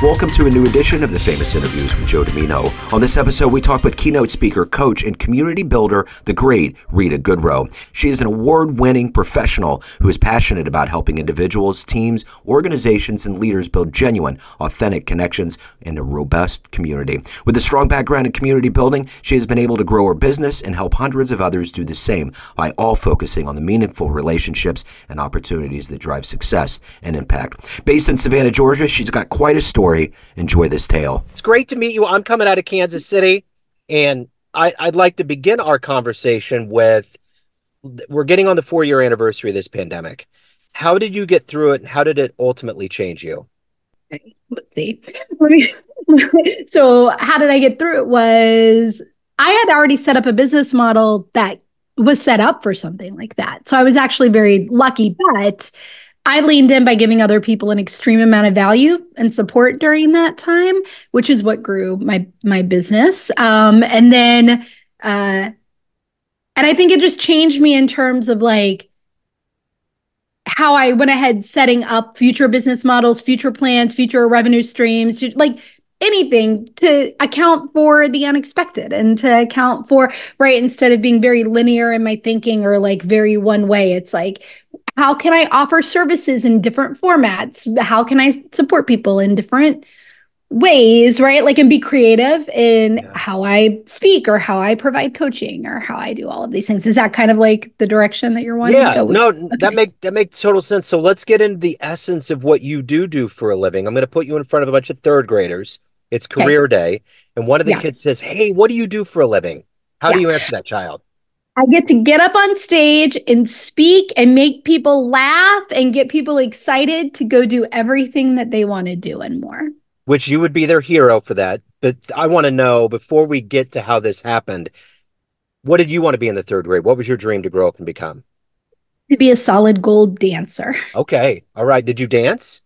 Welcome to a new edition of the Famous Interviews with Joe Dimino. On this episode, we talk with keynote speaker, coach, and community builder, the great Rita Goodroe. She is an award winning professional who is passionate about helping individuals, teams, organizations, and leaders build genuine, authentic connections in a robust community. With a strong background in community building, she has been able to grow her business and help hundreds of others do the same by all focusing on the meaningful relationships and opportunities that drive success and impact. Based in Savannah, Georgia, she's got quite a story story. Enjoy this tale. It's great to meet you. I'm coming out of Kansas City, and I, I'd like to begin our conversation with we're getting on the four year anniversary of this pandemic. How did you get through it, and how did it ultimately change you? Okay, let's see. Let me. so, how did I get through it? Was I had already set up a business model that was set up for something like that. So I was actually very lucky, but I leaned in by giving other people an extreme amount of value and support during that time, which is what grew my my business. Um, and then, uh, and I think it just changed me in terms of like how I went ahead setting up future business models, future plans, future revenue streams, like anything to account for the unexpected and to account for right instead of being very linear in my thinking or like very one way it's like how can I offer services in different formats? How can I support people in different ways, right? Like and be creative in yeah. how I speak or how I provide coaching or how I do all of these things. Is that kind of like the direction that you're wanting yeah, to go? No, okay. that make that makes total sense. So let's get into the essence of what you do do for a living. I'm going to put you in front of a bunch of third graders. It's career okay. day, and one of the yeah. kids says, "Hey, what do you do for a living?" How yeah. do you answer that child? I get to get up on stage and speak and make people laugh and get people excited to go do everything that they want to do and more. Which you would be their hero for that. But I want to know before we get to how this happened, what did you want to be in the third grade? What was your dream to grow up and become? To be a solid gold dancer. Okay. All right. Did you dance?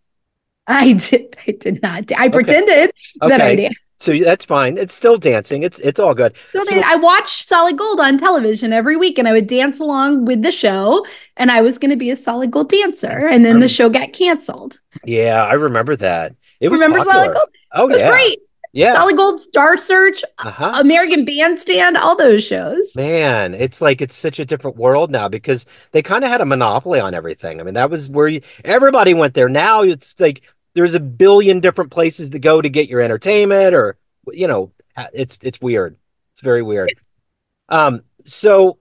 I did. I did not. I okay. pretended okay. that I did. So that's fine. It's still dancing. It's it's all good. So, so I watched Solid Gold on television every week, and I would dance along with the show. And I was going to be a Solid Gold dancer, and then um, the show got canceled. Yeah, I remember that. It was remember popular. Solid Gold. Oh, it was yeah. great. Yeah, Solid Gold, Star Search, uh-huh. American Bandstand, all those shows. Man, it's like it's such a different world now because they kind of had a monopoly on everything. I mean, that was where you, everybody went there. Now it's like there's a billion different places to go to get your entertainment or you know it's it's weird. It's very weird. Um so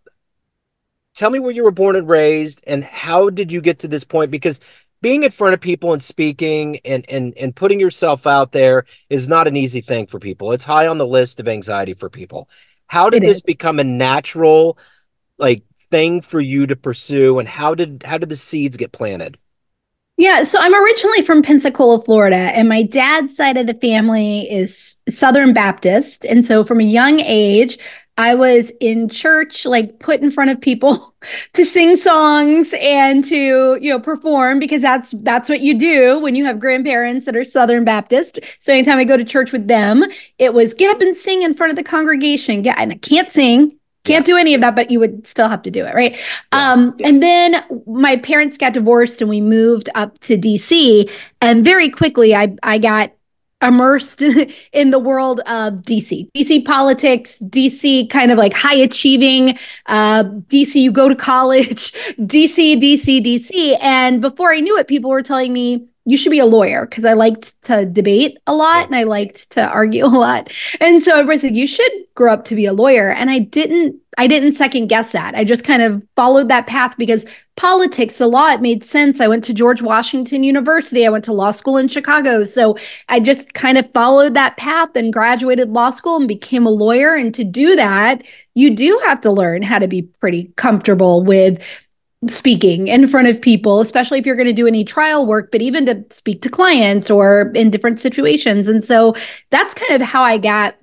tell me where you were born and raised and how did you get to this point? Because being in front of people and speaking and and and putting yourself out there is not an easy thing for people. It's high on the list of anxiety for people. How did it this is. become a natural like thing for you to pursue and how did how did the seeds get planted yeah, so I'm originally from Pensacola, Florida, and my dad's side of the family is Southern Baptist. And so from a young age, I was in church, like put in front of people to sing songs and to, you know, perform because that's that's what you do when you have grandparents that are Southern Baptist. So anytime I go to church with them, it was get up and sing in front of the congregation. Get and I can't sing, can't yeah. do any of that, but you would still have to do it, right? Yeah. Um, yeah. And then my parents got divorced and we moved up to DC. And very quickly, I, I got immersed in the world of DC, DC politics, DC kind of like high achieving, uh, DC, you go to college, DC, DC, DC. And before I knew it, people were telling me, you should be a lawyer because I liked to debate a lot and I liked to argue a lot. And so everybody said, you should grow up to be a lawyer. And I didn't, I didn't second guess that. I just kind of followed that path because politics, the law, it made sense. I went to George Washington University. I went to law school in Chicago. So I just kind of followed that path and graduated law school and became a lawyer. And to do that, you do have to learn how to be pretty comfortable with speaking in front of people, especially if you're going to do any trial work, but even to speak to clients or in different situations. And so that's kind of how I got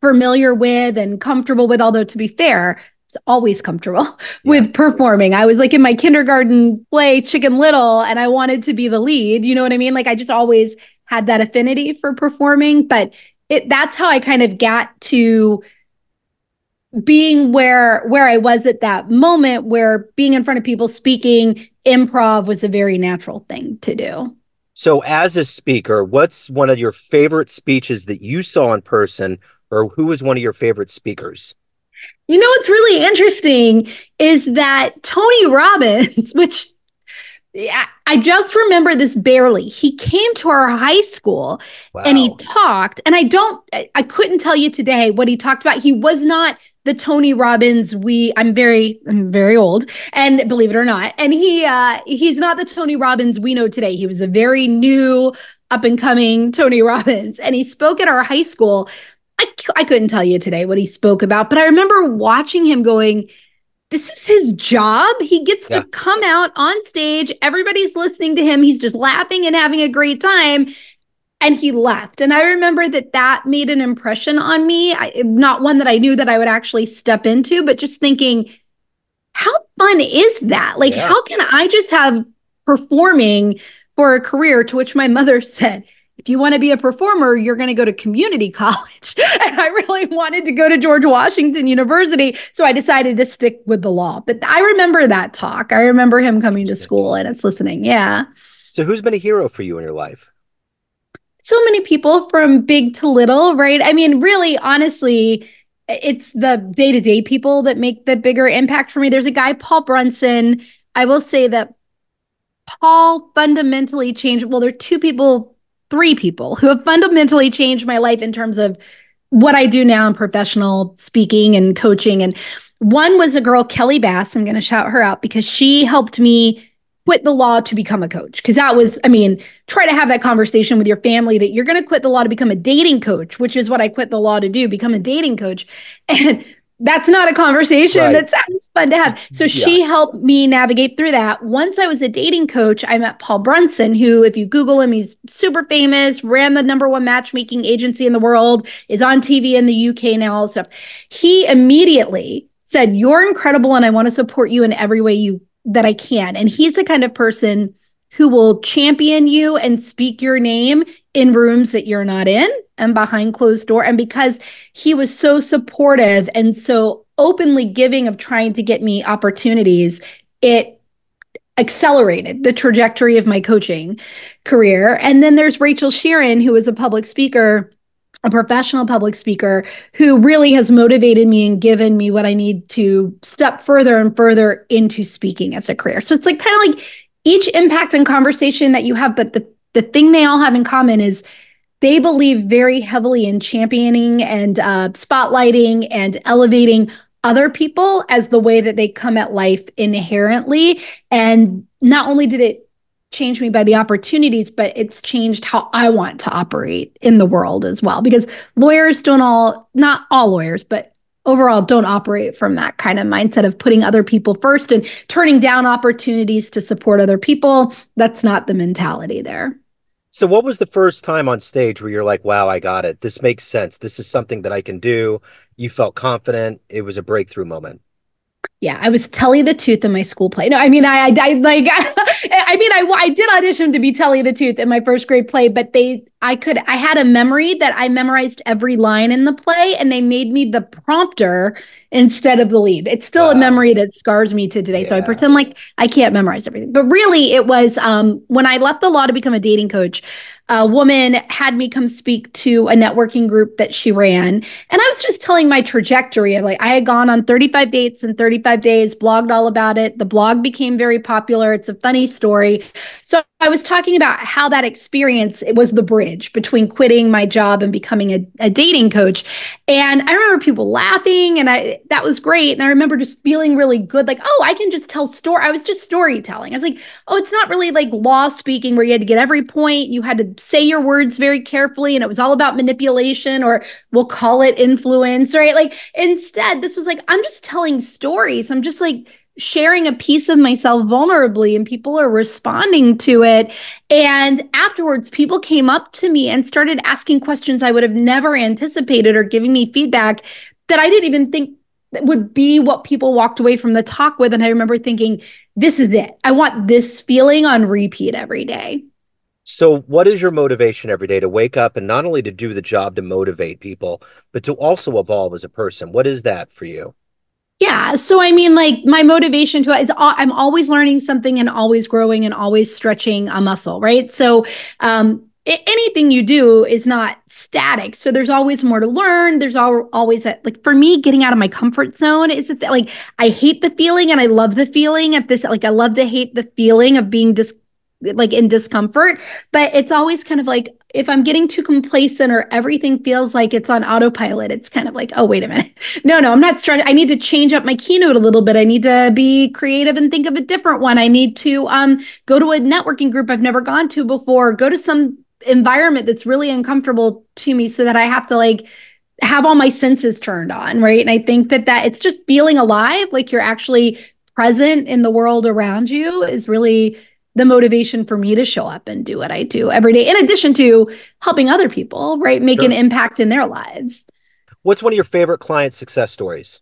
familiar with and comfortable with, although to be fair, always comfortable yeah. with performing. I was like in my kindergarten play Chicken Little and I wanted to be the lead. You know what I mean? Like I just always had that affinity for performing, but it that's how I kind of got to being where where I was at that moment where being in front of people speaking improv was a very natural thing to do. So, as a speaker, what's one of your favorite speeches that you saw in person, or who was one of your favorite speakers? You know what's really interesting is that Tony Robbins, which I just remember this barely. He came to our high school wow. and he talked, and I don't, I couldn't tell you today what he talked about. He was not the Tony Robbins we I'm very I'm very old and believe it or not and he uh he's not the Tony Robbins we know today he was a very new up and coming Tony Robbins and he spoke at our high school I I couldn't tell you today what he spoke about but I remember watching him going this is his job. He gets yeah. to come out on stage. Everybody's listening to him. He's just laughing and having a great time and he left. And I remember that that made an impression on me. I, not one that I knew that I would actually step into, but just thinking, how fun is that? Like, yeah. how can I just have performing for a career? To which my mother said, if you want to be a performer, you're going to go to community college. and I really wanted to go to George Washington University. So I decided to stick with the law. But I remember that talk. I remember him coming to school and it's listening. Yeah. So who's been a hero for you in your life? So many people from big to little, right? I mean, really, honestly, it's the day to day people that make the bigger impact for me. There's a guy, Paul Brunson. I will say that Paul fundamentally changed. Well, there are two people, three people who have fundamentally changed my life in terms of what I do now in professional speaking and coaching. And one was a girl, Kelly Bass. I'm going to shout her out because she helped me quit the law to become a coach. Because that was i mean try to have that conversation with your family that you're going to quit the law to become a dating coach which is what i quit the law to do become a dating coach. And that's not a conversation right. that sounds fun to have. So yeah. she helped me navigate through that. Once i was a dating coach i met paul brunson who if you google him he's super famous ran the number one matchmaking agency in the world is on tv in the uk now all stuff. He immediately said you're incredible and i want to support you in every way you that I can. And he's the kind of person who will champion you and speak your name in rooms that you're not in and behind closed door and because he was so supportive and so openly giving of trying to get me opportunities it accelerated the trajectory of my coaching career and then there's Rachel Sheerin who is a public speaker a professional public speaker who really has motivated me and given me what I need to step further and further into speaking as a career. So it's like kind of like each impact and conversation that you have, but the the thing they all have in common is they believe very heavily in championing and uh, spotlighting and elevating other people as the way that they come at life inherently. And not only did it changed me by the opportunities, but it's changed how I want to operate in the world as well. Because lawyers don't all, not all lawyers, but overall don't operate from that kind of mindset of putting other people first and turning down opportunities to support other people. That's not the mentality there. So, what was the first time on stage where you're like, wow, I got it? This makes sense. This is something that I can do. You felt confident. It was a breakthrough moment yeah, I was Telly the Tooth in my school play. No, I mean, I, I, I like, I mean, I, I did audition to be Telly the Tooth in my first grade play, but they, I could, I had a memory that I memorized every line in the play, and they made me the prompter instead of the lead. It's still wow. a memory that scars me to today. Yeah. So I pretend like I can't memorize everything, but really, it was um, when I left the law to become a dating coach a woman had me come speak to a networking group that she ran. And I was just telling my trajectory of like, I had gone on 35 dates in 35 days, blogged all about it. The blog became very popular. It's a funny story. So I was talking about how that experience it was the bridge between quitting my job and becoming a, a dating coach. And I remember people laughing and I that was great. And I remember just feeling really good, like, oh, I can just tell story. I was just storytelling. I was like, oh, it's not really like law speaking where you had to get every point. You had to say your words very carefully and it was all about manipulation or we'll call it influence, right? Like instead, this was like, I'm just telling stories. I'm just like sharing a piece of myself vulnerably and people are responding to it. And afterwards, people came up to me and started asking questions I would have never anticipated or giving me feedback that I didn't even think would be what people walked away from the talk with. And I remember thinking, this is it. I want this feeling on repeat every day. So, what is your motivation every day to wake up and not only to do the job to motivate people, but to also evolve as a person? What is that for you? Yeah. So, I mean, like my motivation to it is I'm always learning something and always growing and always stretching a muscle, right? So, um, anything you do is not static so there's always more to learn there's al- always a, like for me getting out of my comfort zone is it like i hate the feeling and i love the feeling at this like i love to hate the feeling of being dis like in discomfort but it's always kind of like if i'm getting too complacent or everything feels like it's on autopilot it's kind of like oh wait a minute. No no i'm not starting i need to change up my keynote a little bit. I need to be creative and think of a different one. I need to um go to a networking group i've never gone to before go to some environment that's really uncomfortable to me so that i have to like have all my senses turned on right? And i think that that it's just feeling alive like you're actually present in the world around you is really the motivation for me to show up and do what I do every day, in addition to helping other people, right? Make sure. an impact in their lives. What's one of your favorite client success stories?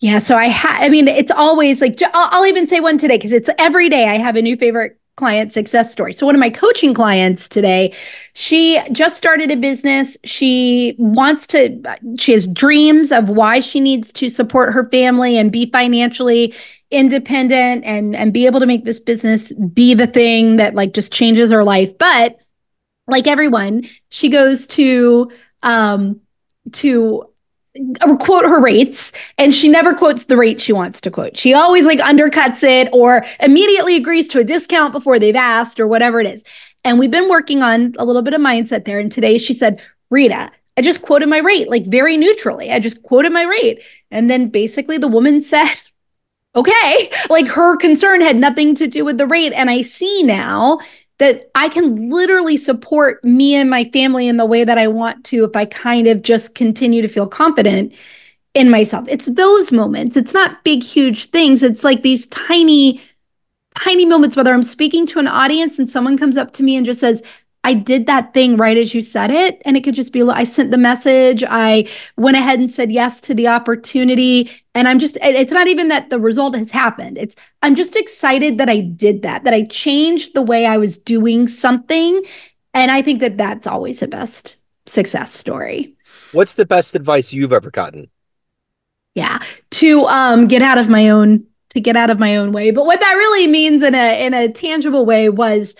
Yeah, so I have, I mean, it's always like, I'll, I'll even say one today because it's every day I have a new favorite client success story. So one of my coaching clients today, she just started a business. She wants to uh, she has dreams of why she needs to support her family and be financially independent and and be able to make this business be the thing that like just changes her life. But like everyone she goes to um to quote her rates and she never quotes the rate she wants to quote. She always like undercuts it or immediately agrees to a discount before they've asked or whatever it is. And we've been working on a little bit of mindset there. And today she said rita i just quoted my rate like very neutrally. I just quoted my rate. And then basically the woman said okay. Like her concern had nothing to do with the rate. And I see now that I can literally support me and my family in the way that I want to if I kind of just continue to feel confident in myself. It's those moments. It's not big, huge things. It's like these tiny, tiny moments, whether I'm speaking to an audience and someone comes up to me and just says, I did that thing right as you said it. And it could just be I sent the message. I went ahead and said yes to the opportunity. And I'm just, it's not even that the result has happened. It's, I'm just excited that I did that, that I changed the way I was doing something. And I think that that's always the best success story. What's the best advice you've ever gotten? Yeah, to um, get out of my own to get out of my own way. But what that really means in a in a tangible way was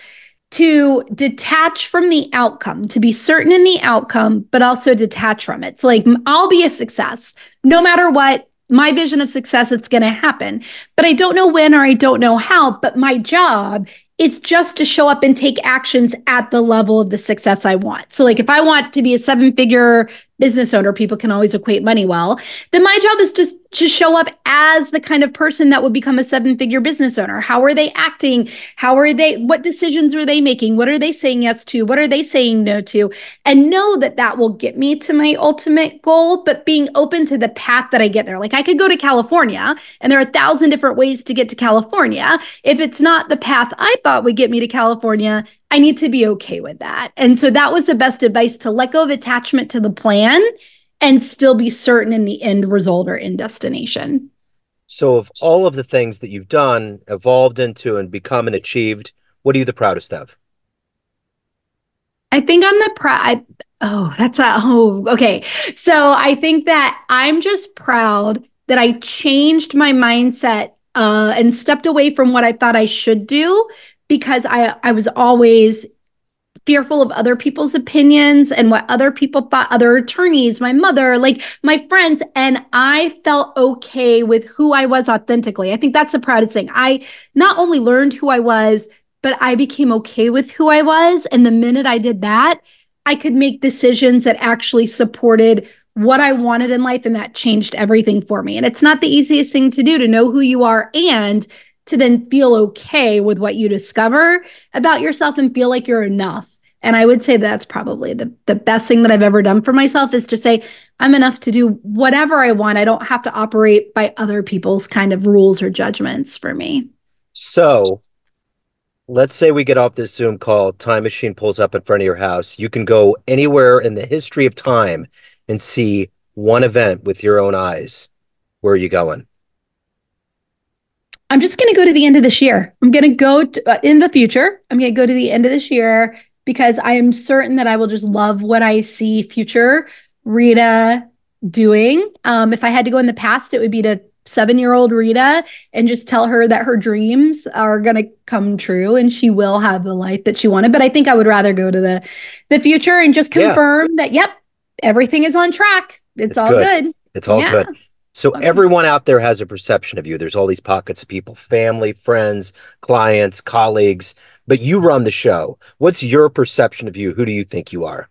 to detach from the outcome, to be certain in the outcome, but also detach from it. So, like, I'll be a success no matter what. My vision of success, it's going to happen, but I don't know when or I don't know how. But my job is just to show up and take actions at the level of the success I want. So, like, if I want to be a seven figure business owner, people can always equate money well, then my job is just to show up as the kind of person that would become a seven figure business owner. How are they acting? How are they, what decisions are they making? What are they saying yes to? What are they saying no to? And know that that will get me to my ultimate goal, but being open to the path that I get there. Like I could go to California and there are a thousand different ways to get to California. If it's not the path I thought would get me to California, I need to be okay with that. And so that was the best advice to let go of attachment to the plan and still be certain in the end result or end destination. So, of all of the things that you've done, evolved into, and become and achieved, what are you the proudest of? I think I'm the proud. Oh, that's a, oh, okay. So I think that I'm just proud that I changed my mindset uh, and stepped away from what I thought I should do because I I was always fearful of other people's opinions and what other people thought, other attorneys, my mother, like my friends. And I felt okay with who I was authentically. I think that's the proudest thing. I not only learned who I was, but I became okay with who I was. And the minute I did that, I could make decisions that actually supported what I wanted in life. And that changed everything for me. And it's not the easiest thing to do to know who you are and to then feel okay with what you discover about yourself and feel like you're enough. And I would say that's probably the, the best thing that I've ever done for myself is to say, I'm enough to do whatever I want. I don't have to operate by other people's kind of rules or judgments for me. So let's say we get off this Zoom call, time machine pulls up in front of your house. You can go anywhere in the history of time and see one event with your own eyes. Where are you going? I'm just going to go to the end of this year. I'm going to go to, uh, in the future. I'm going to go to the end of this year because I am certain that I will just love what I see future Rita doing. Um, if I had to go in the past, it would be to seven year old Rita and just tell her that her dreams are going to come true and she will have the life that she wanted. But I think I would rather go to the the future and just confirm yeah. that, yep, everything is on track. It's, it's all good. good. It's all yeah. good. So okay. everyone out there has a perception of you. There's all these pockets of people, family, friends, clients, colleagues, but you run the show. What's your perception of you? Who do you think you are?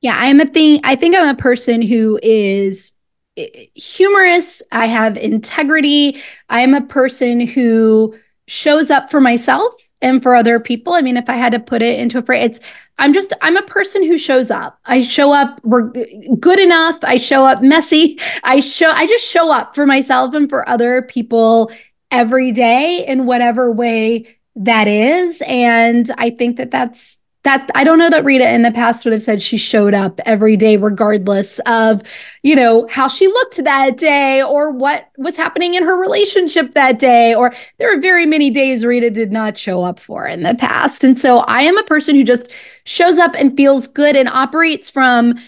Yeah, I'm a thing. I think I'm a person who is eh, humorous. I have integrity. I am a person who shows up for myself and for other people. I mean, if I had to put it into a phrase, it's I'm just I'm a person who shows up. I show up we're good enough. I show up messy. I show I just show up for myself and for other people every day in whatever way that is and I think that that's that I don't know that Rita in the past would have said she showed up every day, regardless of, you know, how she looked that day or what was happening in her relationship that day. Or there are very many days Rita did not show up for in the past. And so I am a person who just shows up and feels good and operates from,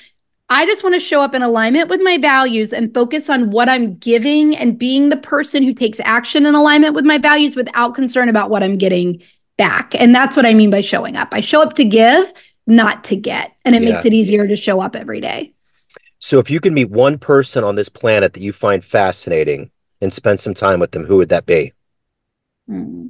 I just want to show up in alignment with my values and focus on what I'm giving and being the person who takes action in alignment with my values without concern about what I'm getting back. And that's what I mean by showing up. I show up to give, not to get. And it yeah. makes it easier to show up every day. So if you could meet one person on this planet that you find fascinating and spend some time with them, who would that be? Hmm.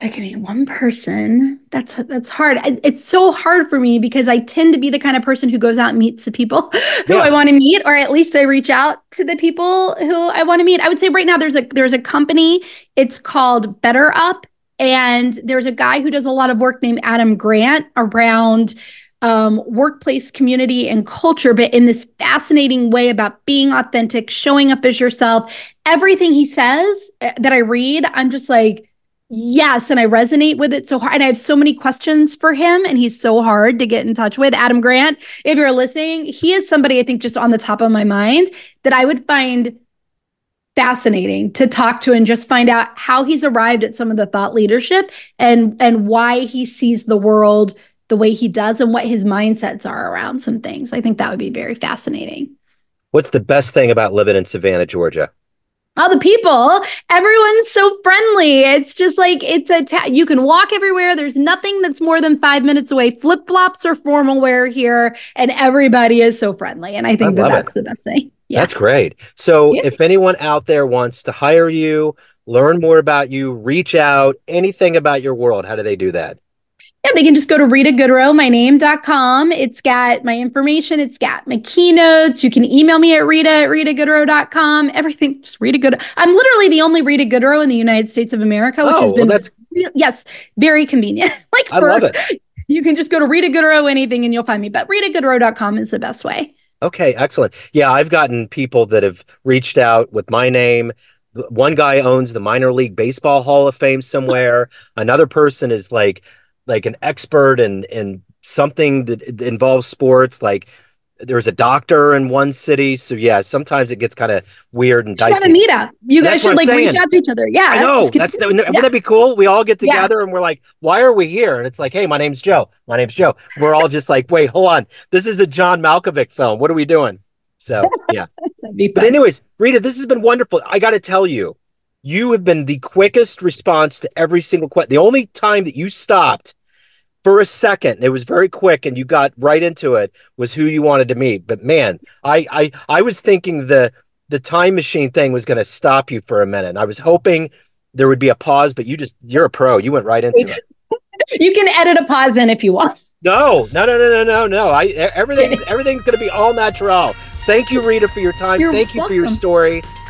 I can meet one person. That's that's hard. It's so hard for me because I tend to be the kind of person who goes out and meets the people who yeah. I want to meet, or at least I reach out to the people who I want to meet. I would say right now there's a there's a company. It's called Better Up, and there's a guy who does a lot of work named Adam Grant around um, workplace community and culture, but in this fascinating way about being authentic, showing up as yourself. Everything he says eh, that I read, I'm just like Yes, and I resonate with it so hard. And I have so many questions for him, and he's so hard to get in touch with. Adam Grant, if you're listening, he is somebody I think just on the top of my mind that I would find fascinating to talk to and just find out how he's arrived at some of the thought leadership and and why he sees the world the way he does and what his mindsets are around some things. I think that would be very fascinating. What's the best thing about living in Savannah, Georgia? All the people. Everyone's so friendly. It's just like it's a ta- you can walk everywhere. There's nothing that's more than five minutes away. Flip-flops or formal wear here and everybody is so friendly and i think I that that's it. the best thing. Yeah. that's great. So yeah. if anyone out there wants to hire you learn more about you reach out anything about your world how do they do that yeah, they can just go to Rita Goodroe, my name.com. It's got my information. It's got my keynotes. You can email me at Rita at RitaGoodroe.com. Everything, just Rita Goodroe. I'm literally the only Rita Goodroe in the United States of America, which oh, has been, well, that's... yes, very convenient. like, I for, love it. You can just go to Rita Goodroe, anything, and you'll find me. But RitaGoodroe.com is the best way. Okay, excellent. Yeah, I've gotten people that have reached out with my name one guy owns the minor league baseball hall of fame somewhere another person is like like an expert in in something that involves sports like there's a doctor in one city so yeah sometimes it gets kind of weird and dicey. Kind of meet up you guys should like saying. reach out to each other. Yeah i know. that's the, wouldn't that be cool? We all get together yeah. and we're like why are we here? And it's like hey my name's joe. My name's joe. We're all just like wait hold on. This is a john malkovich film. What are we doing? So yeah. But anyways rita this has been wonderful. I gotta tell you you have been the quickest response to every single question the only time that you stopped for a second it was very quick and you got right into it was who you wanted to meet. But man i i i was thinking the the time machine thing was going to stop you for a minute. I was hoping there would be a pause but you just you're a pro. You went right into it. You can edit a pause in if you want. No no no no no no no. I everything's everything's going to be all natural. Thank you rita for your time. You're thank welcome. you for your story